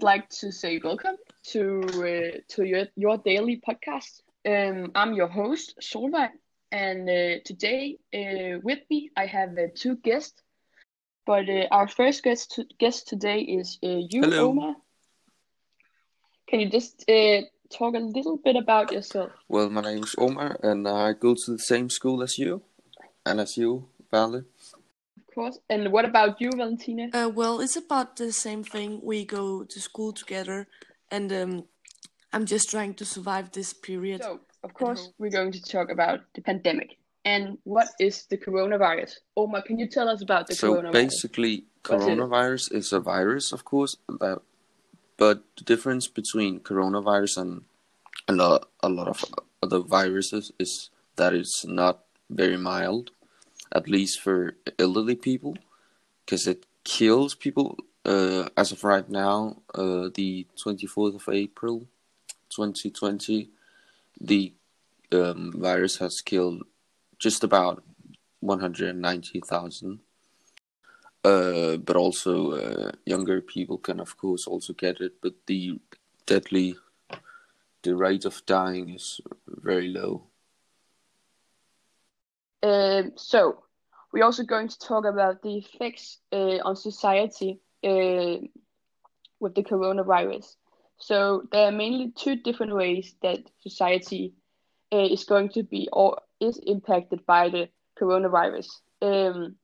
would like to say welcome to uh, to your your daily podcast. Um, I'm your host Solveig, and uh, today uh, with me I have uh, two guests. But uh, our first guest to, guest today is uh, you, Hello. Omar. Can you just uh, talk a little bit about yourself? Well, my name is Omar, and I go to the same school as you, and as you, Vale. Of course. And what about you, Valentina? Uh, well, it's about the same thing. We go to school together, and um, I'm just trying to survive this period. So, of course, we're going to talk about the pandemic. And what is the coronavirus? Omar, can you tell us about the So coronavirus? basically, coronavirus is a virus, of course, that, but the difference between coronavirus and a lot, a lot of other viruses is that it's not very mild, at least for elderly people, because it kills people. Uh, as of right now, uh, the 24th of April, 2020, the um, virus has killed just about 190,000. Uh, but also uh, younger people can of course also get it, but the deadly, the rate of dying is very low. Um, so, we're also going to talk about the effects uh, on society uh, with the coronavirus. So, there are mainly two different ways that society uh, is going to be or is impacted by the coronavirus. Um,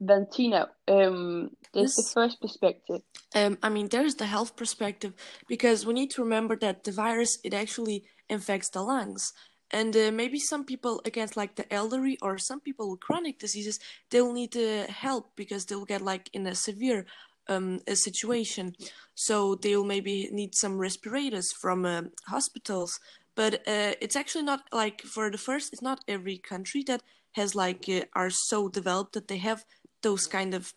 Valentina, um, there's the first perspective. Um, I mean, there's the health perspective because we need to remember that the virus it actually infects the lungs, and uh, maybe some people against like the elderly or some people with chronic diseases they will need uh, help because they'll get like in a severe um a situation, so they'll maybe need some respirators from uh, hospitals. But uh, it's actually not like for the first, it's not every country that has like uh, are so developed that they have those kind of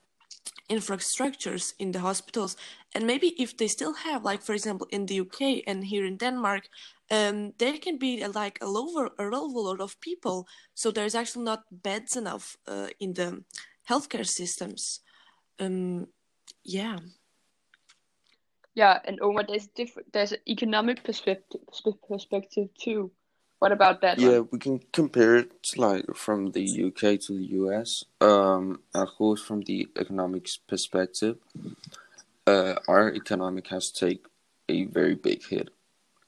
infrastructures in the hospitals and maybe if they still have like for example in the uk and here in denmark um there can be like a lower a lower of people so there's actually not beds enough uh, in the healthcare systems um yeah Yeah, and Omar, there's different. There's an economic perspective perspective too. What about that Yeah, one? we can compare it like from the UK to the US. Um, of course, from the economics perspective, uh, our economic has take a very big hit,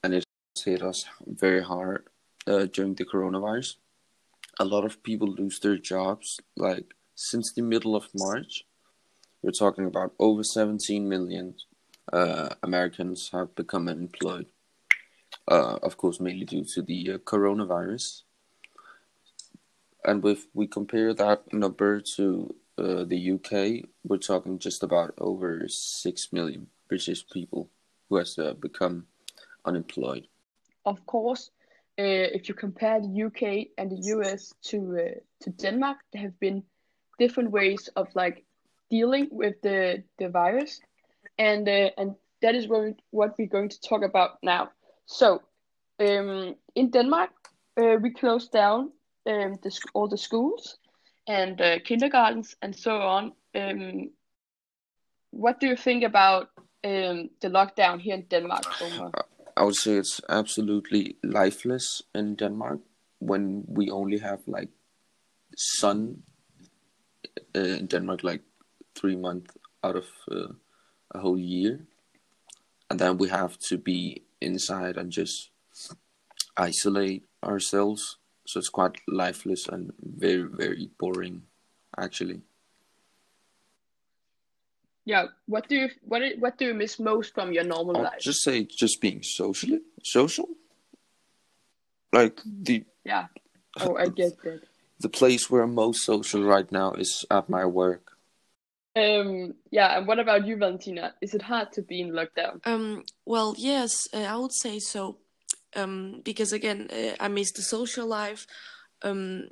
and it has hit us very hard uh, during the coronavirus. A lot of people lose their jobs. Like since the middle of March, we're talking about over 17 million uh, Americans have become unemployed. Uh, of course, mainly due to the uh, coronavirus. And if we compare that number to uh, the UK, we're talking just about over 6 million British people who has uh, become unemployed. Of course, uh, if you compare the UK and the US to uh, to Denmark, there have been different ways of like dealing with the the virus, and and that is what we're going to talk about now. So, um, in Denmark, uh, we closed down um, the, all the schools and uh, kindergartens and so on. Um, what do you think about um, the lockdown here in Denmark, Omar? I would say it's absolutely lifeless in Denmark when we only have like sun uh, in Denmark like three months out of uh, a whole year, and then we have to be inside and just isolate ourselves. So it's quite lifeless and very very boring, actually. Yeah, what do you what what do you miss most from your normal I'll life? just say just being socially social, like the Yeah. Oh, I get that. the place where I'm most social right now is at my work. Um, yeah, and what about you, Valentina? Is it hard to be in lockdown? Um, well, yes, uh, I would say so. Um, because again, uh, I miss the social life. Um,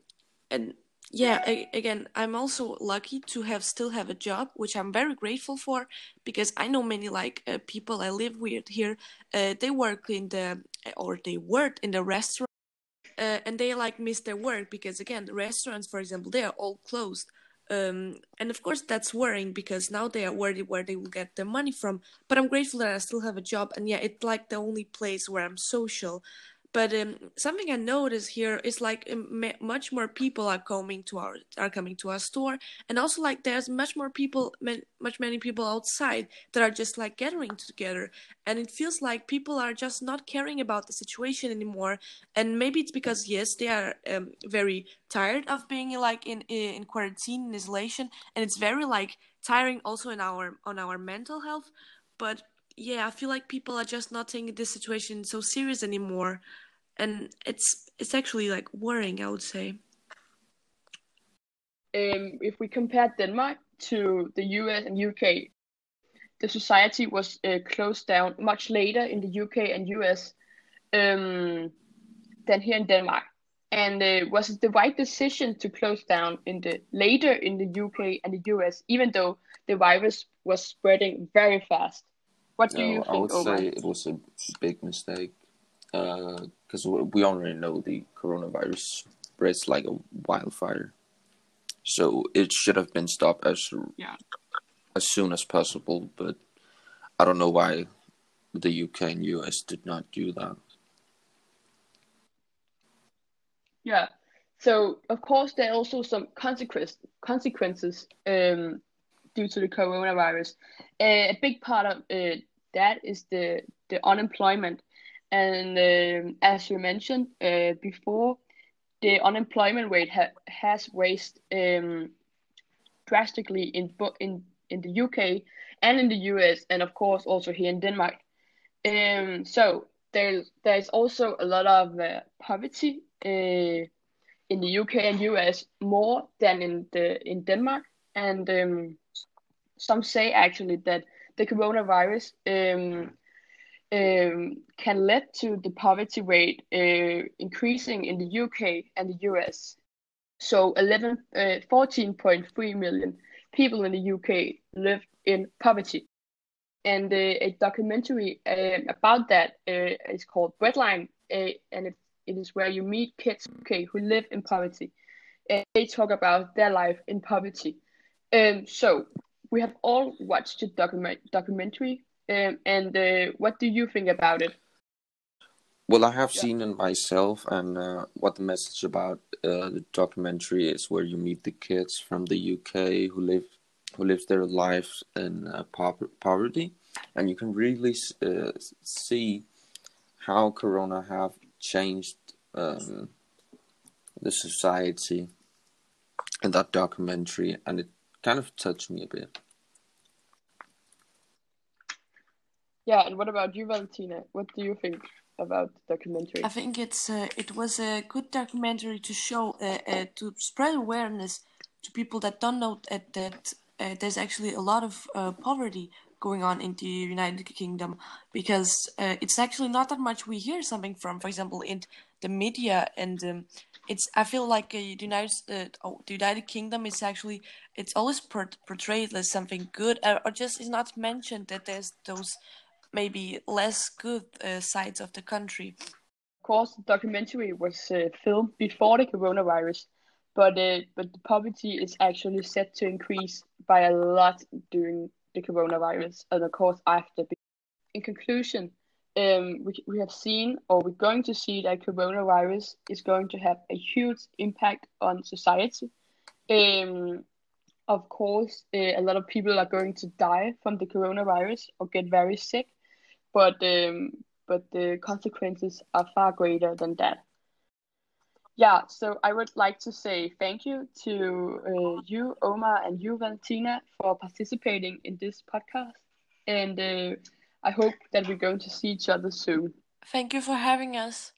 and yeah, a- again, I'm also lucky to have still have a job, which I'm very grateful for, because I know many like uh, people I live with here. Uh, they work in the or they worked in the restaurant, and they like miss their work because again, the restaurants, for example, they are all closed. Um, and of course, that's worrying because now they are worried where they will get their money from. But I'm grateful that I still have a job, and yeah, it's like the only place where I'm social. But um, something I notice here is like um, much more people are coming to our are coming to our store, and also like there's much more people, much many people outside that are just like gathering together, and it feels like people are just not caring about the situation anymore. And maybe it's because yes, they are um, very tired of being like in in quarantine in isolation, and it's very like tiring also in our on our mental health. But yeah, I feel like people are just not taking this situation so serious anymore, and it's it's actually like worrying. I would say. Um, if we compare Denmark to the US and UK, the society was uh, closed down much later in the UK and US um, than here in Denmark. And uh, was it the right decision to close down in the later in the UK and the US, even though the virus was spreading very fast? What do no, you think? I would say it was a big mistake because uh, we already know the coronavirus spreads like a wildfire. So it should have been stopped as yeah. as soon as possible. But I don't know why the UK and US did not do that. Yeah. So of course there are also some consequences consequences um, due to the coronavirus. Uh, a big part of uh, that is the the unemployment, and uh, as you mentioned uh, before, the unemployment rate ha- has raised um, drastically in in in the UK and in the US, and of course also here in Denmark. Um, so there's there's also a lot of uh, poverty uh, in the UK and US more than in the in Denmark, and um, some say actually that the coronavirus um, um, can lead to the poverty rate uh, increasing in the UK and the US. So 11, uh, 14.3 million people in the UK live in poverty. And uh, a documentary uh, about that uh, is called Breadline, uh, and it, it is where you meet kids okay, who live in poverty. And they talk about their life in poverty. Um, so we have all watched the document documentary, um, and uh, what do you think about it? Well, I have yeah. seen it myself, and uh, what the message about uh, the documentary is, where you meet the kids from the UK who live who live their lives in uh, poverty, and you can really uh, see how Corona have changed um, the society in that documentary, and it kind of touched me a bit. Yeah, and what about you, Valentina? What do you think about the documentary? I think it's uh, it was a good documentary to show uh, uh, to spread awareness to people that don't know that, that uh, there's actually a lot of uh, poverty going on in the United Kingdom because uh, it's actually not that much we hear something from, for example, in the media and um, it's I feel like uh, the United uh, oh, the United Kingdom is actually it's always portrayed as something good uh, or just is not mentioned that there's those maybe less good uh, sides of the country. Of course, the documentary was uh, filmed before the coronavirus, but uh, but the poverty is actually set to increase by a lot during the coronavirus, and of course after. In conclusion, um, we, we have seen or we're going to see that coronavirus is going to have a huge impact on society. Um, of course, uh, a lot of people are going to die from the coronavirus or get very sick, but um, but the consequences are far greater than that. Yeah, so I would like to say thank you to uh, you, Omar, and you, Valentina, for participating in this podcast. And uh, I hope that we're going to see each other soon. Thank you for having us.